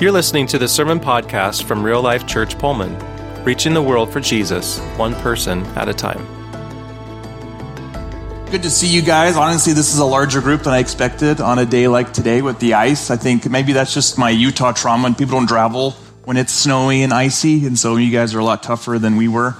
You're listening to the Sermon Podcast from Real Life Church Pullman, reaching the world for Jesus, one person at a time. Good to see you guys. Honestly, this is a larger group than I expected on a day like today with the ice. I think maybe that's just my Utah trauma and people don't travel when it's snowy and icy, and so you guys are a lot tougher than we were.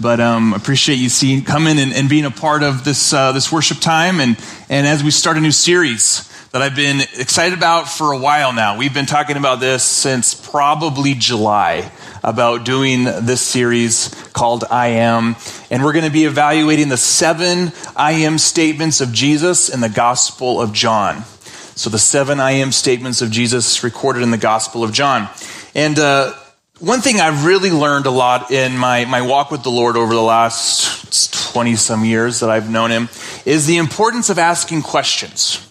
But um, appreciate you seeing coming and, and being a part of this uh, this worship time, and and as we start a new series that I've been excited about for a while now. We've been talking about this since probably July about doing this series called I Am. And we're going to be evaluating the seven I Am statements of Jesus in the Gospel of John. So, the seven I Am statements of Jesus recorded in the Gospel of John. And uh, one thing I've really learned a lot in my, my walk with the Lord over the last 20 some years that I've known Him is the importance of asking questions.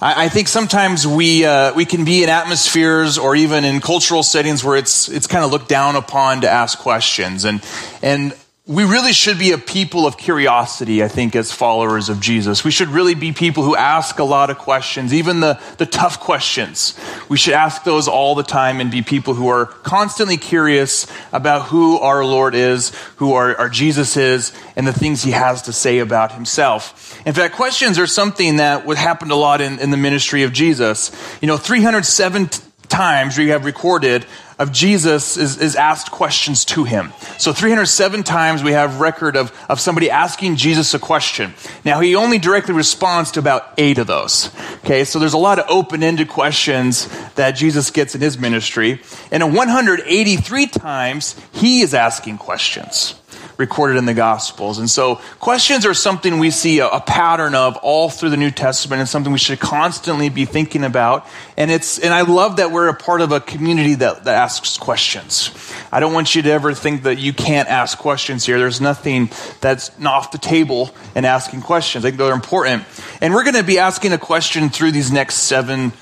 I, I think sometimes we uh, we can be in atmospheres or even in cultural settings where it's it's kind of looked down upon to ask questions, and and we really should be a people of curiosity, I think, as followers of Jesus. We should really be people who ask a lot of questions, even the, the tough questions. We should ask those all the time and be people who are constantly curious about who our Lord is, who our, our Jesus is, and the things he has to say about himself. In fact, questions are something that would happen a lot in, in the ministry of Jesus. You know, 307 times we have recorded of Jesus is, is asked questions to him. So 307 times we have record of, of somebody asking Jesus a question. Now he only directly responds to about eight of those. Okay, so there's a lot of open-ended questions that Jesus gets in his ministry. And in 183 times, he is asking questions recorded in the Gospels. And so questions are something we see a, a, pattern of all through the New Testament and something we should constantly be thinking about. And it's, and I love that we're a part of a community that, that asks questions. I don't want you to ever think that you can't ask questions here. There's nothing that's off the table in asking questions. I think they're important. And we're going to be asking a question through these next seven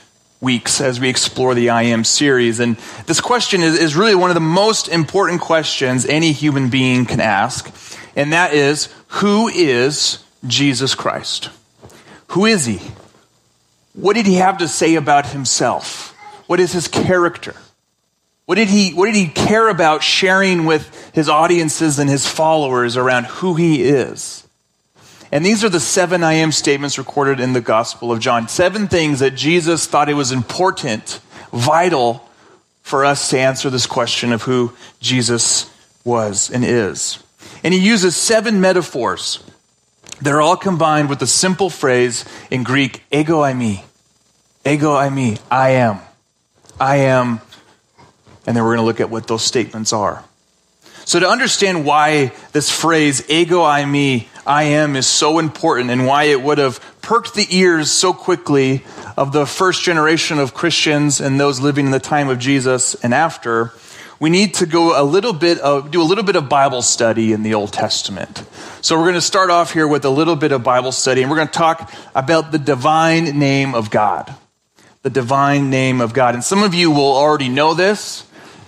weeks as we explore the I Am series. And this question is, is really one of the most important questions any human being can ask. And that is who is Jesus Christ? Who is he? What did he have to say about himself? What is his character? What did he, what did he care about sharing with his audiences and his followers around who he is? And these are the seven I am statements recorded in the Gospel of John. Seven things that Jesus thought it was important, vital for us to answer this question of who Jesus was and is. And he uses seven metaphors that are all combined with the simple phrase in Greek, ego eimi. Ego eimi, I am. I am. And then we're going to look at what those statements are. So to understand why this phrase, ego eimi, I am is so important and why it would have perked the ears so quickly of the first generation of Christians and those living in the time of Jesus and after, we need to go a little bit of, do a little bit of Bible study in the Old Testament. So we're going to start off here with a little bit of Bible study and we're going to talk about the divine name of God. The divine name of God. And some of you will already know this,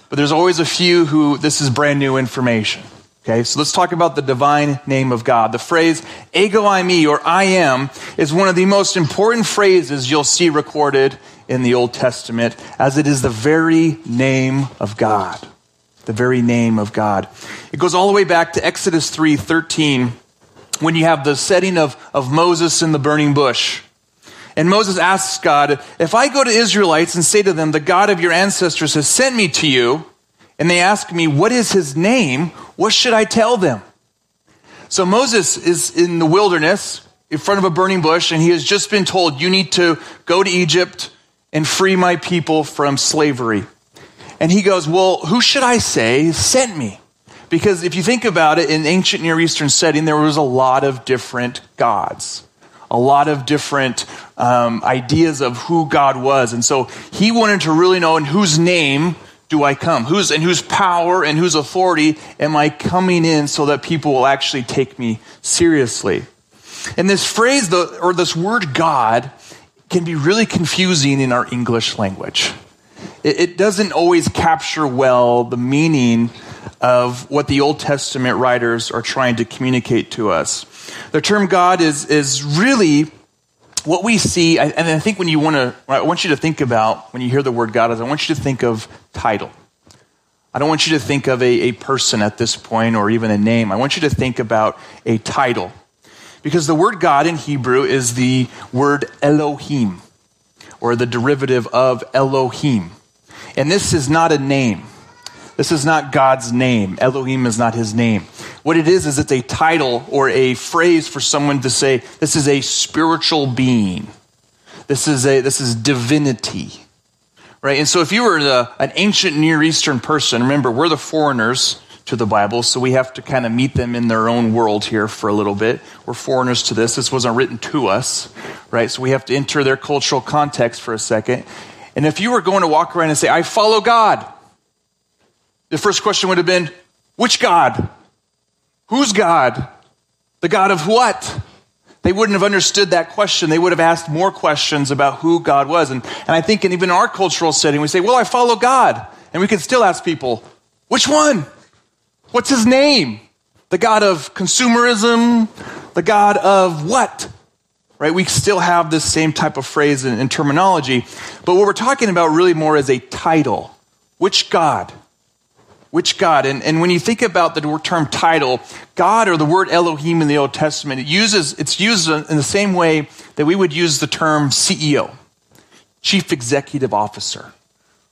but there's always a few who this is brand new information. Okay, so let's talk about the divine name of God. The phrase ego eimi or I am is one of the most important phrases you'll see recorded in the Old Testament as it is the very name of God. The very name of God. It goes all the way back to Exodus 3:13 when you have the setting of, of Moses in the burning bush. And Moses asks God, if I go to Israelites and say to them, the God of your ancestors has sent me to you, and they ask me, What is his name? What should I tell them? So Moses is in the wilderness in front of a burning bush, and he has just been told, You need to go to Egypt and free my people from slavery. And he goes, Well, who should I say sent me? Because if you think about it, in ancient Near Eastern setting, there was a lot of different gods, a lot of different um, ideas of who God was. And so he wanted to really know in whose name do I come? Who's and whose power and whose authority am I coming in so that people will actually take me seriously? And this phrase, the, or this word God, can be really confusing in our English language. It, it doesn't always capture well the meaning of what the Old Testament writers are trying to communicate to us. The term God is, is really what we see, and I think when you want to, I want you to think about when you hear the word God is, I want you to think of title. I don't want you to think of a, a person at this point or even a name. I want you to think about a title. Because the word God in Hebrew is the word Elohim, or the derivative of Elohim. And this is not a name. This is not God's name. Elohim is not his name. What it is, is it's a title or a phrase for someone to say, this is a spiritual being. This is a, this is divinity. Right? And so if you were the, an ancient Near Eastern person, remember, we're the foreigners to the Bible, so we have to kind of meet them in their own world here for a little bit. We're foreigners to this. This wasn't written to us, right? So we have to enter their cultural context for a second. And if you were going to walk around and say, I follow God, the first question would have been, which God? Who's God? The God of what? They wouldn't have understood that question. They would have asked more questions about who God was. And, and I think in even our cultural setting, we say, well, I follow God. And we can still ask people, which one? What's his name? The God of consumerism? The God of what? Right? We still have this same type of phrase and, and terminology. But what we're talking about really more is a title. Which God? Which God? And, and when you think about the term title, God or the word Elohim in the Old Testament, it uses, it's used in the same way that we would use the term CEO, Chief Executive Officer,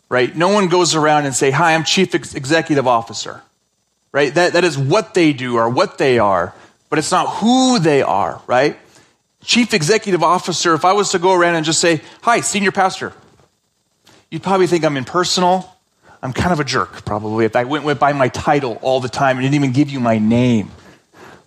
right? No one goes around and say, hi, I'm Chief Ex- Executive Officer, right? That, that is what they do or what they are, but it's not who they are, right? Chief Executive Officer, if I was to go around and just say, hi, Senior Pastor, you'd probably think I'm impersonal, I'm kind of a jerk, probably, if I went by my title all the time and didn't even give you my name.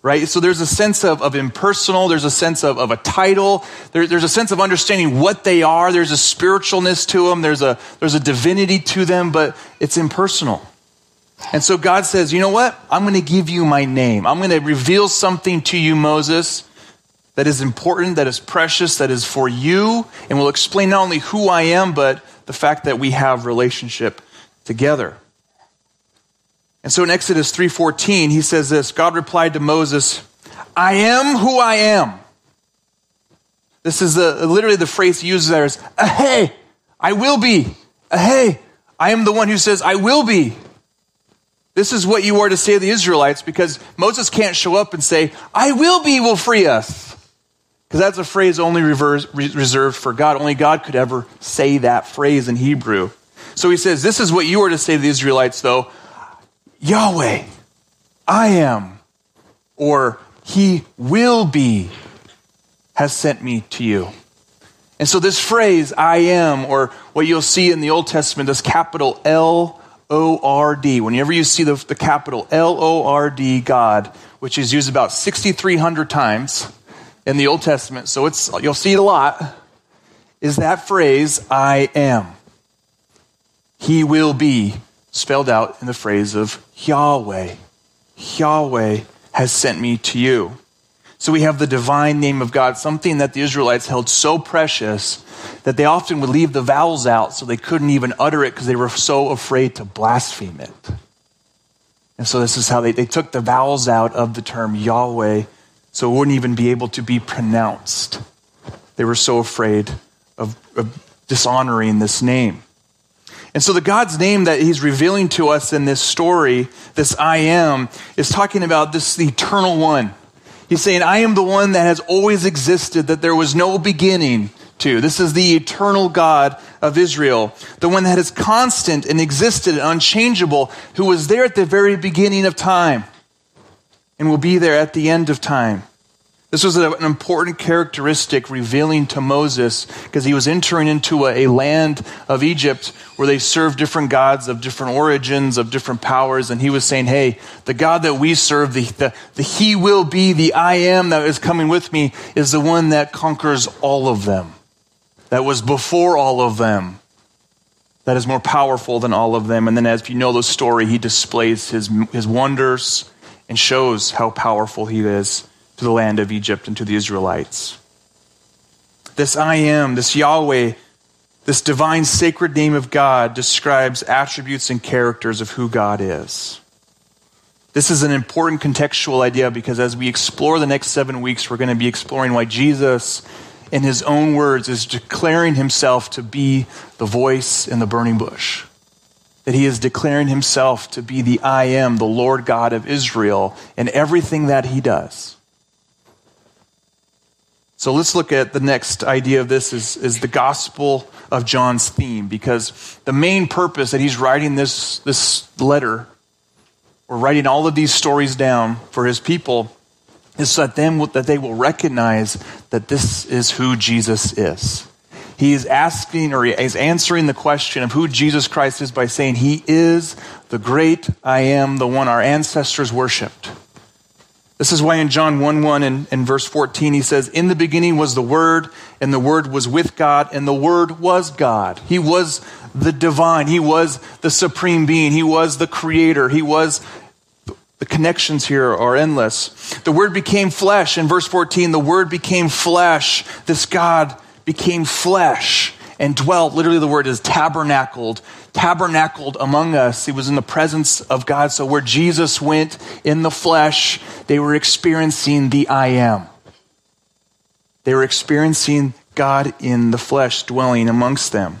Right? So there's a sense of, of impersonal, there's a sense of, of a title, there, there's a sense of understanding what they are, there's a spiritualness to them, there's a, there's a divinity to them, but it's impersonal. And so God says, you know what? I'm going to give you my name. I'm going to reveal something to you, Moses, that is important, that is precious, that is for you, and will explain not only who I am, but the fact that we have relationship together. And so in Exodus 3:14 he says this, God replied to Moses, "I am who I am." This is the, literally the phrase he uses there is, "Hey, I will be. Hey, I am the one who says I will be." This is what you are to say to the Israelites because Moses can't show up and say, I will be will free us. Because that's a phrase only reserved for God. Only God could ever say that phrase in Hebrew. So he says, This is what you are to say to the Israelites, though Yahweh, I am, or He will be, has sent me to you. And so this phrase, I am, or what you'll see in the Old Testament, this capital L O R D. Whenever you see the, the capital L O R D, God, which is used about 6,300 times in the Old Testament, so it's, you'll see it a lot, is that phrase, I am. He will be spelled out in the phrase of Yahweh. Yahweh has sent me to you. So we have the divine name of God, something that the Israelites held so precious that they often would leave the vowels out so they couldn't even utter it because they were so afraid to blaspheme it. And so this is how they, they took the vowels out of the term Yahweh so it wouldn't even be able to be pronounced. They were so afraid of, of dishonoring this name. And so the God's name that he's revealing to us in this story, this I am, is talking about this eternal one. He's saying, I am the one that has always existed, that there was no beginning to. This is the eternal God of Israel, the one that is constant and existed and unchangeable, who was there at the very beginning of time and will be there at the end of time. This was an important characteristic revealing to Moses because he was entering into a, land of Egypt where they served different gods of different origins, of different powers. And he was saying, Hey, the God that we serve, the, the, the He will be, the I am that is coming with me, is the one that conquers all of them, that was before all of them, that is more powerful than all of them. And then, as you know the story, he displays his, his wonders and shows how powerful he is to the land of Egypt and to the Israelites. This I am, this Yahweh, this divine sacred name of God describes attributes and characters of who God is. This is an important contextual idea because as we explore the next seven weeks, we're going to be exploring why Jesus in his own words, is declaring himself to be the voice in the burning bush. That he is declaring himself to be the I am, the Lord God of Israel, in everything that he does. So let's look at the next idea of this is, is the gospel of John's theme, because the main purpose that he's writing this, this letter, or writing all of these stories down for his people, is so that, them, that they will recognize that this is who Jesus is. He is asking or he is answering the question of who Jesus Christ is by saying he is the great I am, the one our ancestors worshiped. This is why in John 1 1 and, and verse 14 he says, In the beginning was the Word, and the Word was with God, and the Word was God. He was the divine. He was the supreme being. He was the creator. He was the connections here are endless. The Word became flesh. In verse 14, the Word became flesh. This God became flesh and dwelt. Literally, the word is tabernacled. Tabernacled among us. He was in the presence of God. So, where Jesus went in the flesh, they were experiencing the I am. They were experiencing God in the flesh dwelling amongst them.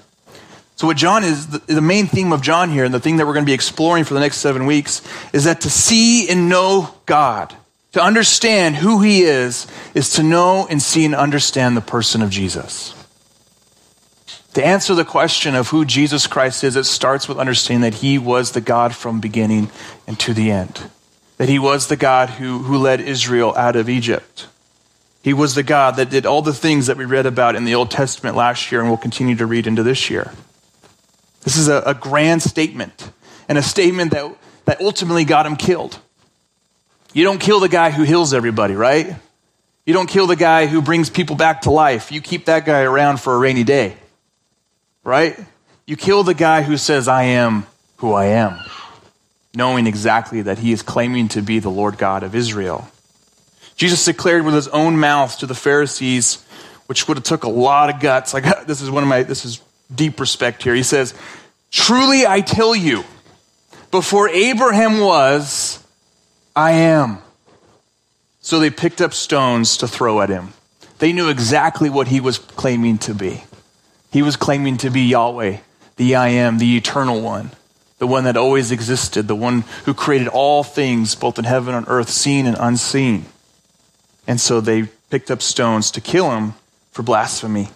So, what John is, the, main theme of John here, and the thing that we're going to be exploring for the next seven weeks, is that to see and know God, to understand who He is, is to know and see and understand the person of Jesus. To answer the question of who Jesus Christ is, it starts with understanding that He was the God from beginning and to the end. That He was the God who, who led Israel out of Egypt. He was the God that did all the things that we read about in the Old Testament last year and will continue to read into this year. This is a, a grand statement, and a statement that, that ultimately got him killed. You don't kill the guy who heals everybody, right? You don't kill the guy who brings people back to life. You keep that guy around for a rainy day, right? You kill the guy who says, I am who I am, knowing exactly that he is claiming to be the Lord God of Israel. Jesus declared with his own mouth to the Pharisees, which would have took a lot of guts. Like this is one of my this is deep respect here. He says, Truly I tell you, before Abraham was, I am. So they picked up stones to throw at him. They knew exactly what he was claiming to be. He was claiming to be Yahweh, the I am, the eternal one, the one that always existed, the one who created all things, both in heaven and earth, seen and unseen. And so they picked up stones to kill him for blasphemy.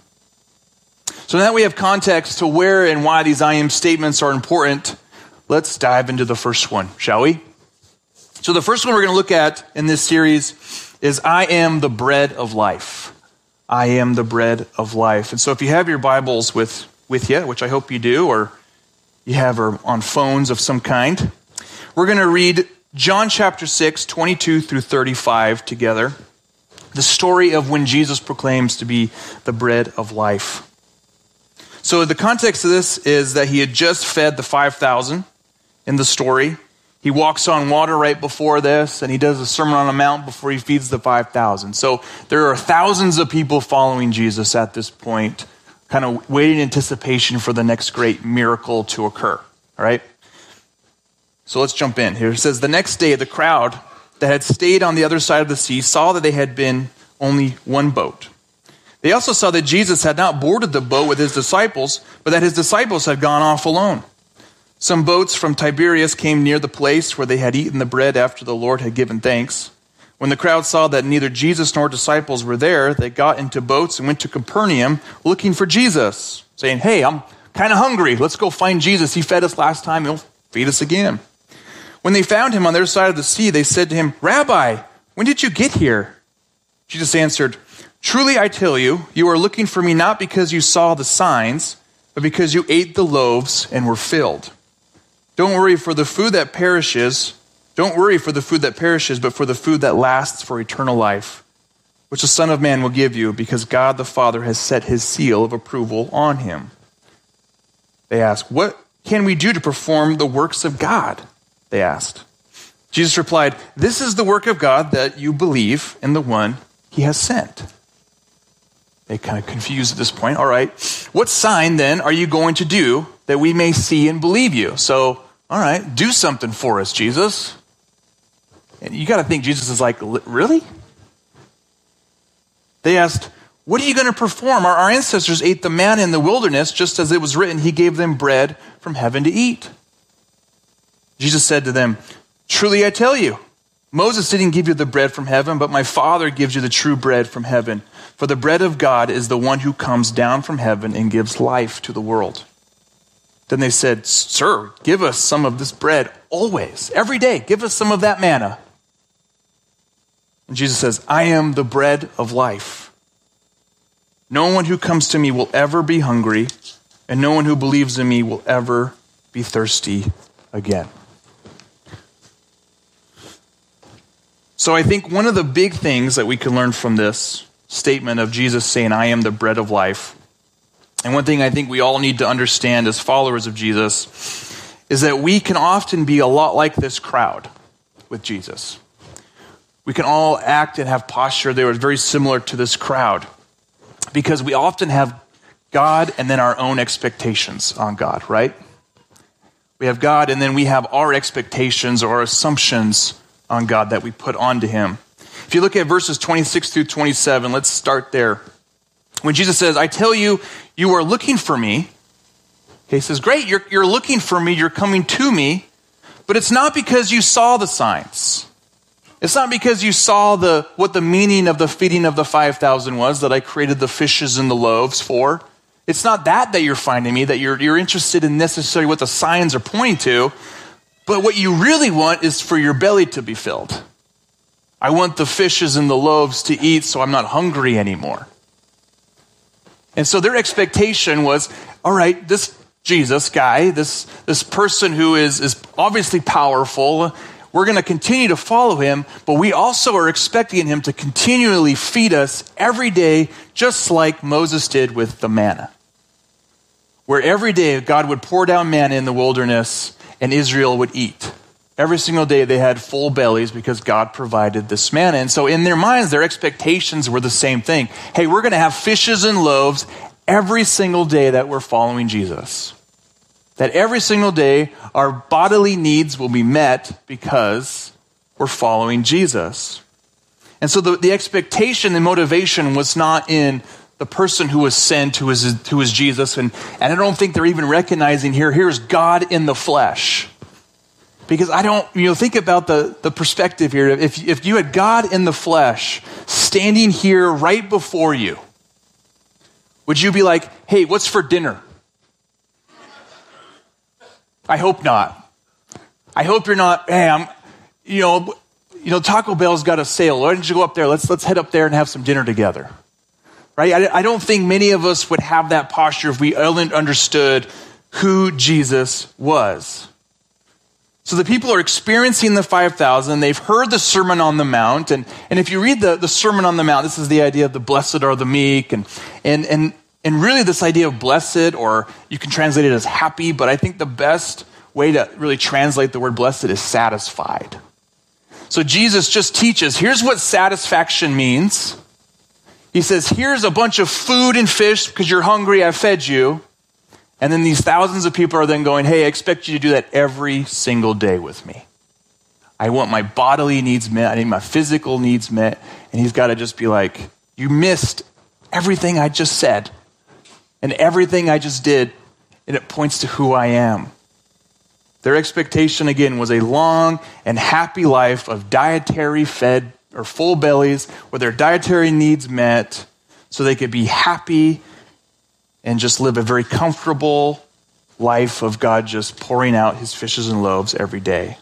So now that we have context to where and why these I am statements are important, let's dive into the first one, shall we? So the first one we're going to look at in this series is I am the bread of life. I am the bread of life. And so if you have your Bibles with, with you, which I hope you do, or you have her on phones of some kind, we're going to read John chapter 6, 22 through 35 together. The story of when Jesus proclaims to be the bread of life. So the context of this is that he had just fed the 5,000 in the story. He walks on water right before this, and he does a Sermon on a Mount before he feeds the 5,000. So there are thousands of people following Jesus at this point, kind of waiting in anticipation for the next great miracle to occur. All right? So let's jump in here. It says, The next day, the crowd that had stayed on the other side of the sea saw that they had been only one boat they also saw that Jesus had not boarded the boat with his disciples, but that his disciples had gone off alone. Some boats from Tiberias came near the place where they had eaten the bread after the Lord had given thanks. When the crowd saw that neither Jesus nor disciples were there, they got into boats and went to Capernaum looking for Jesus, saying, Hey, I'm kind of hungry. Let's go find Jesus. He fed us last time. He'll feed us again. When they found him on their side of the sea, they said to him, Rabbi, when did you get here? Jesus answered, Truly I tell you, you are looking for me not because you saw the signs, but because you ate the loaves and were filled. Don't worry for the food that perishes. Don't worry for the food that perishes, but for the food that lasts for eternal life, which the Son of Man will give you, because God the Father has set his seal of approval on him. They asked, What can we do to perform the works of God? They asked. Jesus replied, This is the work of God that you believe in the one he has sent. They kind of confused at this point. All right, what sign then are you going to do that we may see and believe you? So, all right, do something for us, Jesus. And you got to think Jesus is like, really? They asked, What are you going to perform? Our, our ancestors ate the manna in the wilderness, just as it was written, He gave them bread from heaven to eat. Jesus said to them, Truly I tell you, Moses didn't give you the bread from heaven, but my Father gives you the true bread from heaven. For the bread of God is the one who comes down from heaven and gives life to the world. Then they said, Sir, give us some of this bread always, every day. Give us some of that manna. And Jesus says, I am the bread of life. No one who comes to me will ever be hungry, and no one who believes in me will ever be thirsty again. So I think one of the big things that we can learn from this statement of Jesus saying, I am the bread of life, and one thing I think we all need to understand as followers of Jesus is that we can often be a lot like this crowd with Jesus. We can all act and have posture that was very similar to this crowd because we often have God and then our own expectations on God, right? We have God and then we have our expectations or assumptions on God that we put onto Him. If you look at verses 26 through 27, let's start there. When Jesus says, I tell you, you are looking for me, he says, Great, you're, you're looking for me, you're coming to me, but it's not because you saw the signs. It's not because you saw the, what the meaning of the feeding of the 5,000 was that I created the fishes and the loaves for. It's not that that you're finding me, that you're, you're interested in necessarily what the signs are pointing to, but what you really want is for your belly to be filled. I want the fishes and the loaves to eat so I'm not hungry anymore. And so their expectation was all right, this Jesus guy, this, this person who is, is obviously powerful, we're going to continue to follow him, but we also are expecting him to continually feed us every day, just like Moses did with the manna. Where every day God would pour down manna in the wilderness and Israel would eat. Every single day they had full bellies because God provided this manna. And so in their minds, their expectations were the same thing. Hey, we're going to have fishes and loaves every single day that we're following Jesus. That every single day our bodily needs will be met because we're following Jesus. And so the, the expectation, the motivation was not in the person who was sent, who was, who was Jesus. And, and I don't think they're even recognizing here, here's God in the flesh. Because I don't, you know, think about the, the perspective here. If, if you had God in the flesh standing here right before you, would you be like, hey, what's for dinner? I hope not. I hope you're not, hey, I'm, you know, you know, Taco Bell's got a sale. Why don't you go up there? Let's, let's head up there and have some dinner together. Right? I, I don't think many of us would have that posture if we only understood who Jesus was. So the people are experiencing the 5,000. They've heard the Sermon on the Mount. And, and if you read the, the Sermon on the Mount, this is the idea of the blessed are the meek. And, and, and, and really, this idea of blessed, or you can translate it as happy, but I think the best way to really translate the word blessed is satisfied. So Jesus just teaches here's what satisfaction means. He says, here's a bunch of food and fish because you're hungry, I fed you. And then these thousands of people are then going, Hey, I expect you to do that every single day with me. I want my bodily needs met. I need my physical needs met. And he's got to just be like, You missed everything I just said and everything I just did. And it points to who I am. Their expectation, again, was a long and happy life of dietary fed or full bellies with their dietary needs met so they could be happy and just live a very comfortable life of God just pouring out his fishes and loaves every day.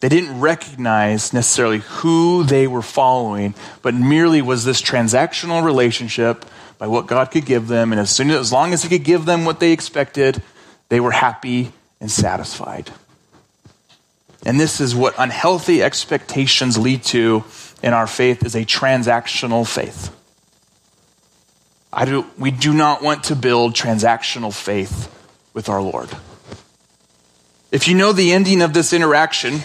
They didn't recognize necessarily who they were following, but merely was this transactional relationship by what God could give them. And as soon as, long as he could give them what they expected, they were happy and satisfied. And this is what unhealthy expectations lead to in our faith is a transactional faith. Do, we do not want to build transactional faith with our Lord. If you know the ending of this interaction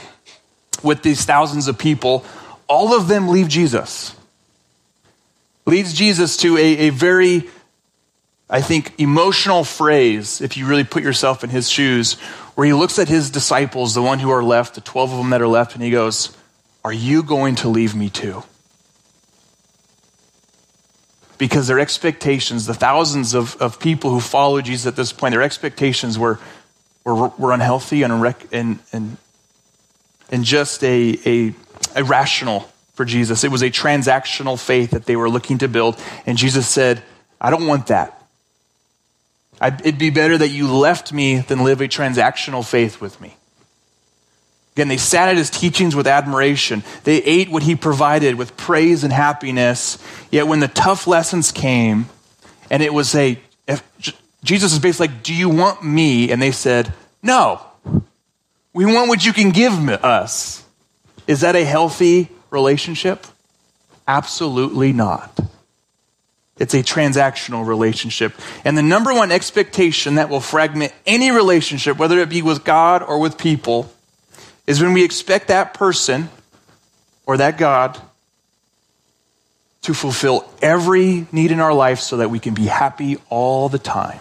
with these thousands of people, all of them leave Jesus. Leads Jesus to a, a very, I think, emotional phrase, if you really put yourself in his shoes, where he looks at his disciples, the one who are left, the 12 of them that are left, and he goes, Are you going to leave me too? Because their expectations, the thousands of, of people who followed Jesus at this point, their expectations were, were, were unhealthy and, and, and, and just a, a irrational for Jesus. It was a transactional faith that they were looking to build. And Jesus said, I don't want that. I'd, it'd be better that you left me than live a transactional faith with me. Again, they sat at his teachings with admiration. They ate what he provided with praise and happiness. Yet when the tough lessons came, and it was a, if, Jesus is basically like, Do you want me? And they said, No. We want what you can give us. Is that a healthy relationship? Absolutely not. It's a transactional relationship. And the number one expectation that will fragment any relationship, whether it be with God or with people, is when we expect that person or that God to fulfill every need in our life so that we can be happy all the time.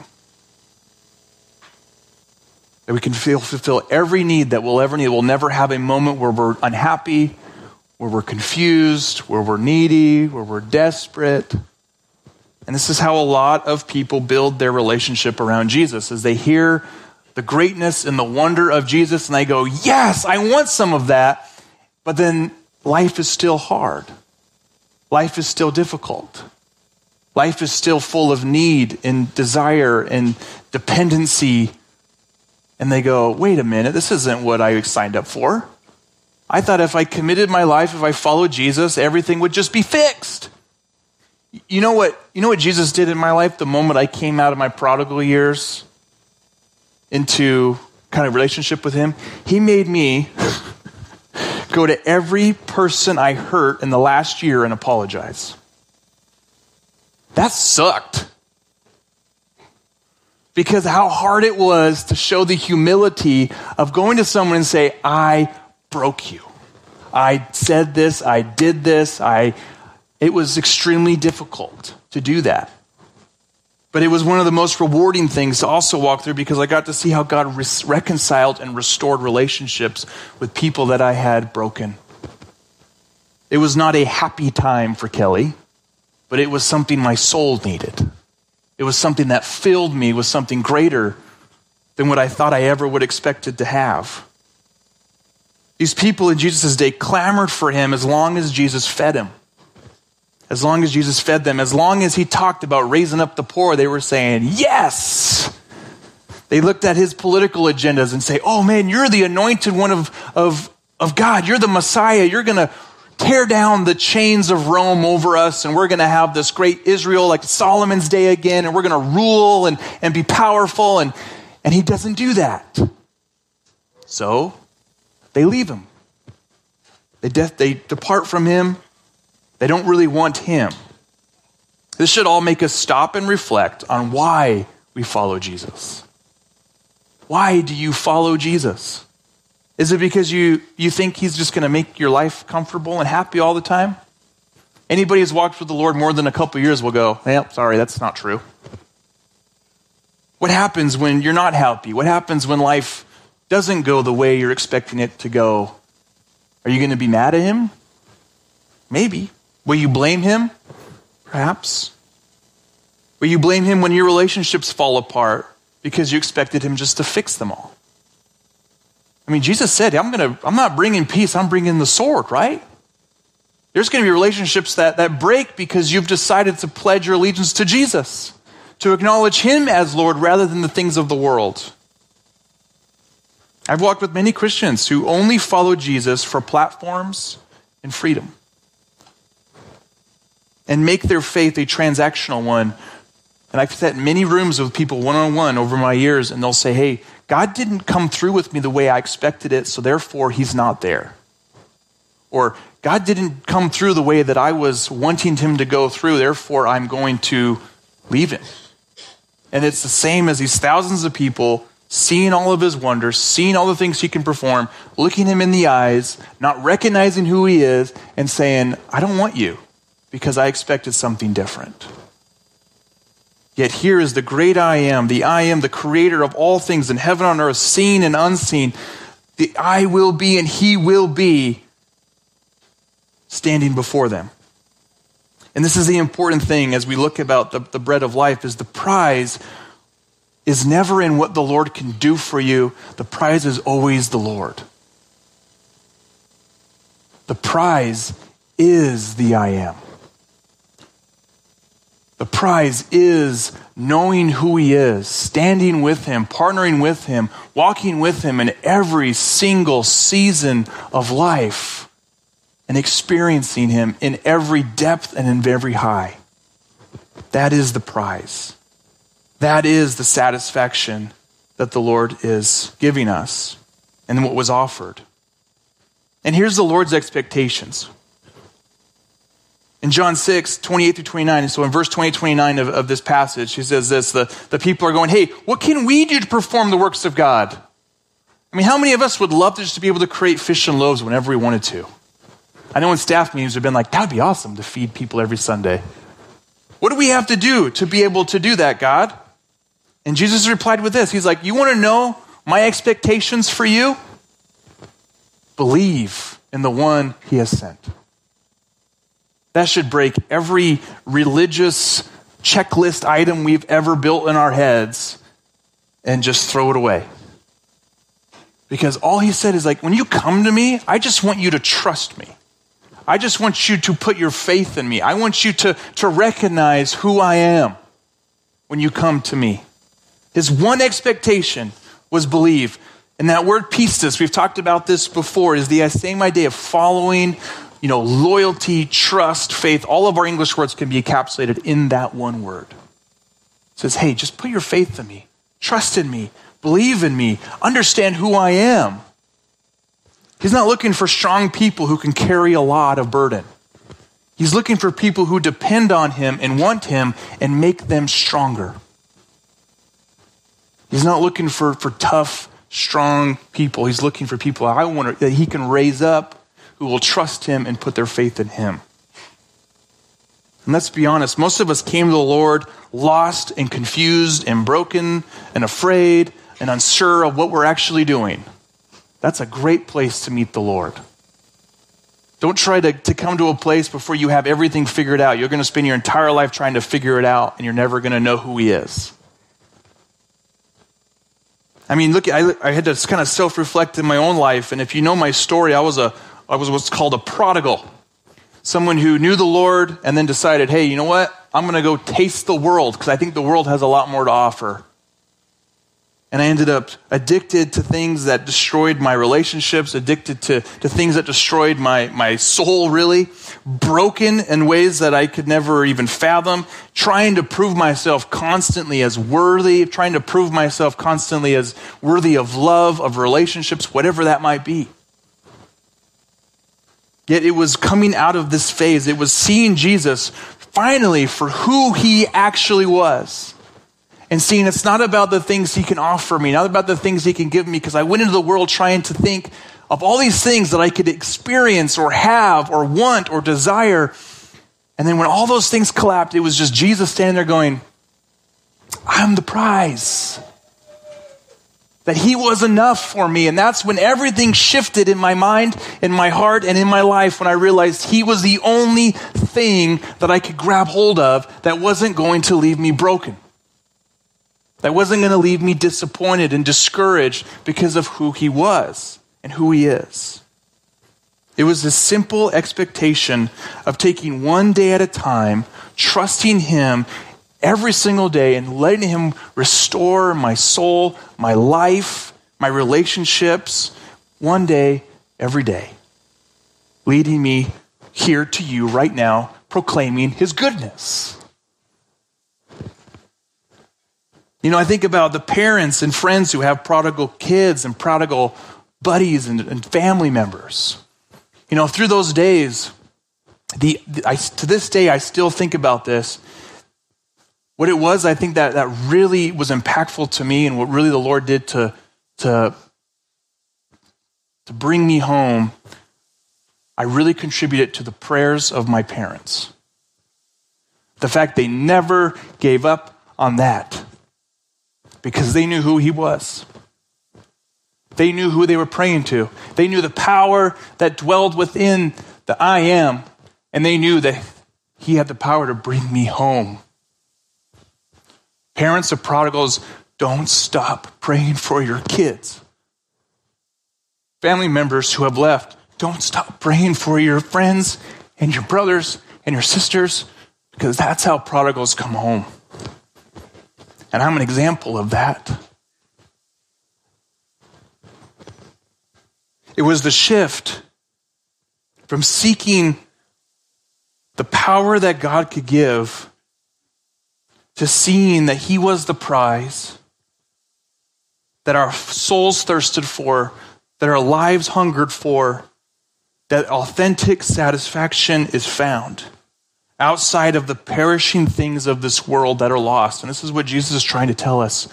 That we can feel, fulfill every need that we'll ever need. We'll never have a moment where we're unhappy, where we're confused, where we're needy, where we're desperate. And this is how a lot of people build their relationship around Jesus as they hear the greatness and the wonder of Jesus, and they go, Yes, I want some of that. But then life is still hard. Life is still difficult. Life is still full of need and desire and dependency. And they go, Wait a minute, this isn't what I signed up for. I thought if I committed my life, if I followed Jesus, everything would just be fixed. You know what, you know what Jesus did in my life the moment I came out of my prodigal years? Into kind of relationship with him, he made me go to every person I hurt in the last year and apologize. That sucked. Because how hard it was to show the humility of going to someone and say, I broke you. I said this, I did this, I it was extremely difficult to do that. But it was one of the most rewarding things to also walk through because I got to see how God reconciled and restored relationships with people that I had broken. It was not a happy time for Kelly, but it was something my soul needed. It was something that filled me with something greater than what I thought I ever would expected to have. These people in Jesus' day clamored for him as long as Jesus fed him. As long as Jesus fed them, as long as he talked about raising up the poor, they were saying, Yes! They looked at his political agendas and say, Oh man, you're the anointed one of, of, of God. You're the Messiah. You're going to tear down the chains of Rome over us, and we're going to have this great Israel like Solomon's day again, and we're going to rule and, and be powerful. And, and he doesn't do that. So they leave him. They, de- they depart from him they don't really want Him. This should all make us stop and reflect on why we follow Jesus. Why do you follow Jesus? Is it because you, you think He's just going to make your life comfortable and happy all the time? Anybody who's walked with the Lord more than a couple years will go, well, sorry, that's not true. What happens when you're not happy? What happens when life doesn't go the way you're expecting it to go? Are you going to be mad at Him? Maybe. Will you blame him? Perhaps. Will you blame him when your relationships fall apart because you expected him just to fix them all? I mean, Jesus said, I'm, gonna, I'm not bringing peace, I'm bringing the sword, right? There's going to be relationships that, that break because you've decided to pledge your allegiance to Jesus, to acknowledge him as Lord rather than the things of the world. I've walked with many Christians who only follow Jesus for platforms and freedom and make their faith a transactional one. And I've sat in many rooms with people one on one over my years, and they'll say, Hey, God didn't come through with me the way I expected it, so therefore he's not there. Or God didn't come through the way that I was wanting him to go through, therefore I'm going to leave him. And it's the same as these thousands of people seeing all of his wonders, seeing all the things he can perform, looking him in the eyes, not recognizing who he is, and saying, I don't want you because I expected something different. Yet here is the great I am, the I am, the creator of all things in heaven and earth, seen and unseen. The I will be and he will be standing before them. And this is the important thing as we look about the, the bread of life is the prize is never in what the Lord can do for you. The prize is always the Lord. The prize is the I am. The prize is knowing who He is, standing with Him, partnering with Him, walking with Him in every single season of life, and experiencing Him in every depth and in every high. That is the prize. That is the satisfaction that the Lord is giving us and what was offered. And here's the Lord's expectations in John 6, 28 through 29, so in verse 20, 29 of, of this passage, he says this the, the people are going, Hey, what can we do to perform the works of God? I mean, how many of us would love to just be able to create fish and loaves whenever we wanted to? I know in staff meetings we've been like, that would be awesome to feed people every Sunday. What do we have to do to be able to do that, God? And Jesus replied with this He's like, You want to know my expectations for you? Believe in the one he has sent. That should break every religious checklist item we've ever built in our heads and just throw it away. Because all he said is like, when you come to me, I just want you to trust me. I just want you to put your faith in me. I want you to, to recognize who I am when you come to me. His one expectation was believe. And that word pistis, we've talked about this before, is the same idea of following you know, loyalty, trust, faith, all of our English words can be encapsulated in that one word. It says, hey, just put your faith in me, trust in me, believe in me, understand who I am. He's not looking for strong people who can carry a lot of burden. He's looking for people who depend on him and want him and make them stronger. He's not looking for, for tough, strong people. He's looking for people I want that he can raise up who will trust him and put their faith in him. And let's be honest, most of us came to the Lord lost and confused and broken and afraid and unsure of what we're actually doing. That's a great place to meet the Lord. Don't try to, to come to a place before you have everything figured out. You're going to spend your entire life trying to figure it out, and you're never going to know who He is. I mean, look, I, I had to kind of self reflect in my own life, and if you know my story, I was a, I was what's called a prodigal. Someone who knew the Lord and then decided, hey, you know what? I'm going to go taste the world because I think the world has a lot more to offer. And I ended up addicted to things that destroyed my relationships, addicted to, to things that destroyed my, my soul, really, broken in ways that I could never even fathom, trying to prove myself constantly as worthy, trying to prove myself constantly as worthy of love, of relationships, whatever that might be. Yet it was coming out of this phase. It was seeing Jesus finally for who he actually was. And seeing it's not about the things he can offer me, not about the things he can give me, because I went into the world trying to think of all these things that I could experience or have or want or desire. And then when all those things collapsed, it was just Jesus standing there going, I'm the prize that He was enough for me. And that's when everything shifted in my mind, in my heart, and in my life when I realized He was the only thing that I could grab hold of that wasn't going to leave me broken. That wasn't going to leave me disappointed and discouraged because of who He was and who He is. It was this simple expectation of taking one day at a time, trusting Him every single day and letting Him restore my soul, my life, my relationships, one day, every day, leading me here to you right now, proclaiming His goodness. You know, I think about the parents and friends who have prodigal kids and prodigal buddies and, and family members. You know, through those days, the, I, to this day, I still think about this what it was, I think that, that really was impactful to me and what really the Lord did to, to, to bring me home, I really contributed to the prayers of my parents. The fact they never gave up on that because they knew who He was. They knew who they were praying to. They knew the power that dwelled within the I am, and they knew that he had the power to bring me home. Parents of prodigals, don't stop praying for your kids. Family members who have left, don't stop praying for your friends and your brothers and your sisters because that's how prodigals come home. And I'm an example of that. It was the shift from seeking the power that God could give to seeing that He was the prize that our souls thirsted for, that our lives hungered for, that authentic satisfaction is found outside of the perishing things of this world that are lost. And this is what Jesus is trying to tell us.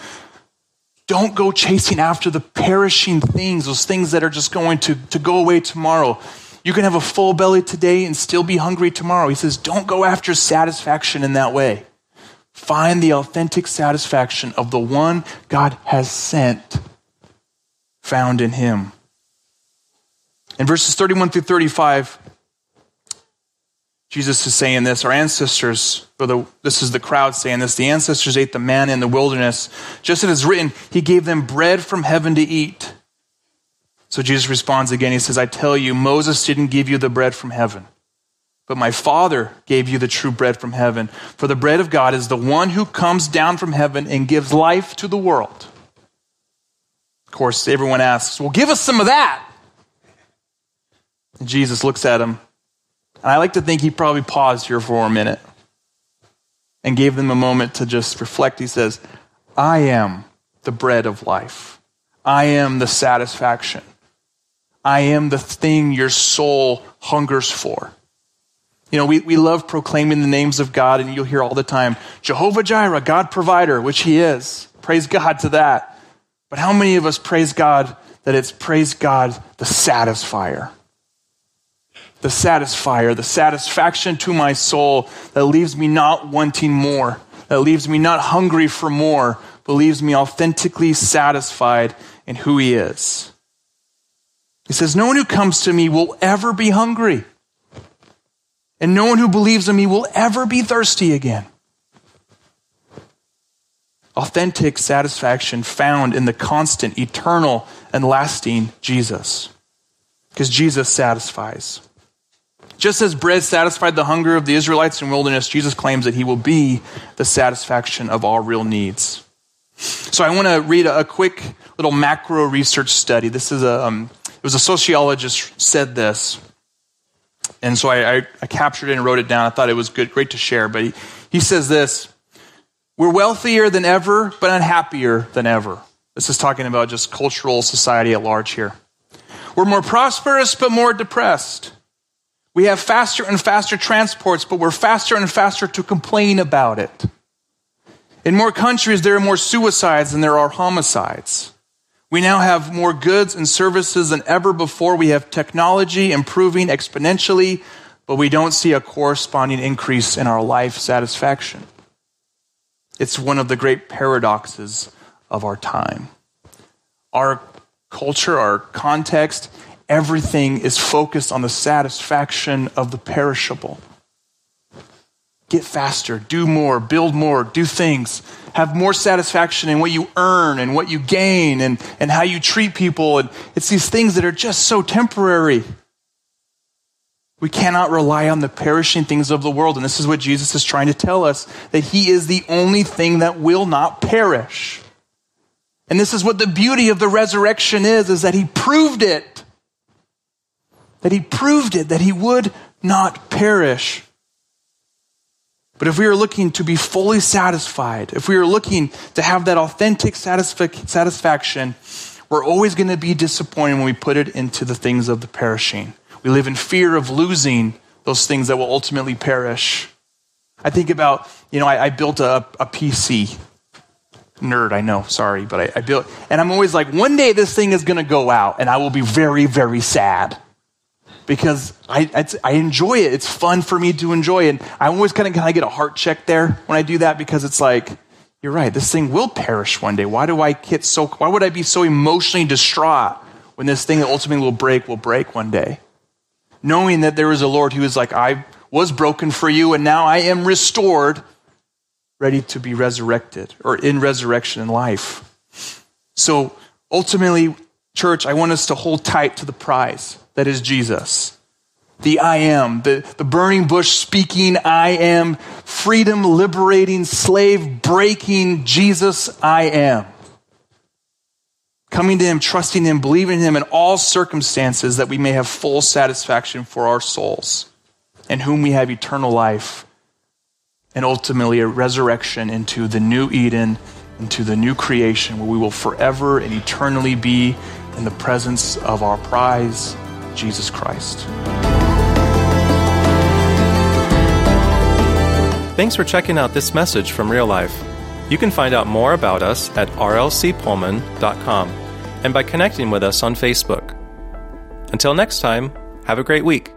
Don't go chasing after the perishing things, those things that are just going to, to go away tomorrow. You can have a full belly today and still be hungry tomorrow. He says, don't go after satisfaction in that way. Find the authentic satisfaction of the one God has sent, found in Him. In verses 31 through 35, Jesus is saying this. Our ancestors, or the, this is the crowd saying this, the ancestors ate the manna in the wilderness. Just as it is written, He gave them bread from heaven to eat. So Jesus responds again. He says, I tell you, Moses didn't give you the bread from heaven, but my Father gave you the true bread from heaven. For the bread of God is the one who comes down from heaven and gives life to the world. Of course, everyone asks, Well, give us some of that. And Jesus looks at him, and I like to think he probably paused here for a minute and gave them a moment to just reflect. He says, I am the bread of life, I am the satisfaction, I am the thing your soul hungers for. You know, we, we love proclaiming the names of God, and you'll hear all the time Jehovah Jireh, God provider, which He is. Praise God to that. But how many of us praise God that it's praise God the satisfier? the satisfier, the satisfaction to my soul that leaves me not wanting more, that leaves me not hungry for more, but leaves me authentically satisfied in who He is. He says, No one who comes to me will ever be hungry, and no one who believes in me will ever be thirsty again. Authentic satisfaction found in the constant, eternal, and lasting Jesus. Because Jesus satisfies. Just as bread satisfied the hunger of the Israelites in wilderness, Jesus claims that he will be the satisfaction of all real needs. So I want to read a, quick little macro research study. This is a, um, it was a sociologist said this. And so I, I, I, captured it and wrote it down. I thought it was good, great to share. But he, he says this We're wealthier than ever, but unhappier than ever. This is talking about just cultural society at large here. We're more prosperous, but more depressed. We have faster and faster transports, but we're faster and faster to complain about it. In more countries, there are more suicides than there are homicides. We now have more goods and services than ever before. We have technology improving exponentially, but we don't see a corresponding increase in our life satisfaction. It's one of the great paradoxes of our time. Our culture, our context, everything is focused on the satisfaction of the perishable. Get faster, do more, build more, do things. Have more satisfaction in what you earn and what you gain and, and how you treat people. And it's these things that are just so temporary. We cannot rely on the perishing things of the world. And this is what Jesus is trying to tell us that He is the only thing that will not perish. And this is what the beauty of the resurrection is, is that He proved it that he proved it, that he would not perish. But if we are looking to be fully satisfied, if we are looking to have that authentic satisfa- satisfaction, we're always going to be disappointed when we put it into the things of the perishing. We live in fear of losing those things that will ultimately perish. I think about, you know, I, I built a, a, PC. Nerd, I know, sorry, but I, I built, and I'm always like, one day this thing is going to go out, and I will be very, very sad because I, I enjoy it. It's fun for me to enjoy. And I always kind of kind of get a heart check there when I do that because it's like, you're right, this thing will perish one day. Why do I get so, why would I be so emotionally distraught when this thing that ultimately will break will break one day? Knowing that there is a Lord who is like, I was broken for you, and now I am restored, ready to be resurrected or in resurrection and life. So ultimately, church, I want us to hold tight to the prize that is Jesus. The I am, the, the burning bush speaking I am, freedom liberating, slave breaking Jesus I am. Coming to Him, trusting Him, believing Him in all circumstances that we may have full satisfaction for our souls, in whom we have eternal life, and ultimately a resurrection into the new Eden, into the new creation where we will forever and eternally be in the presence of our prize, Jesus Christ. Thanks for checking out this message from Real Life. You can find out more about us at rlcpullman.com and by connecting with us on Facebook. Until next time, have a great week.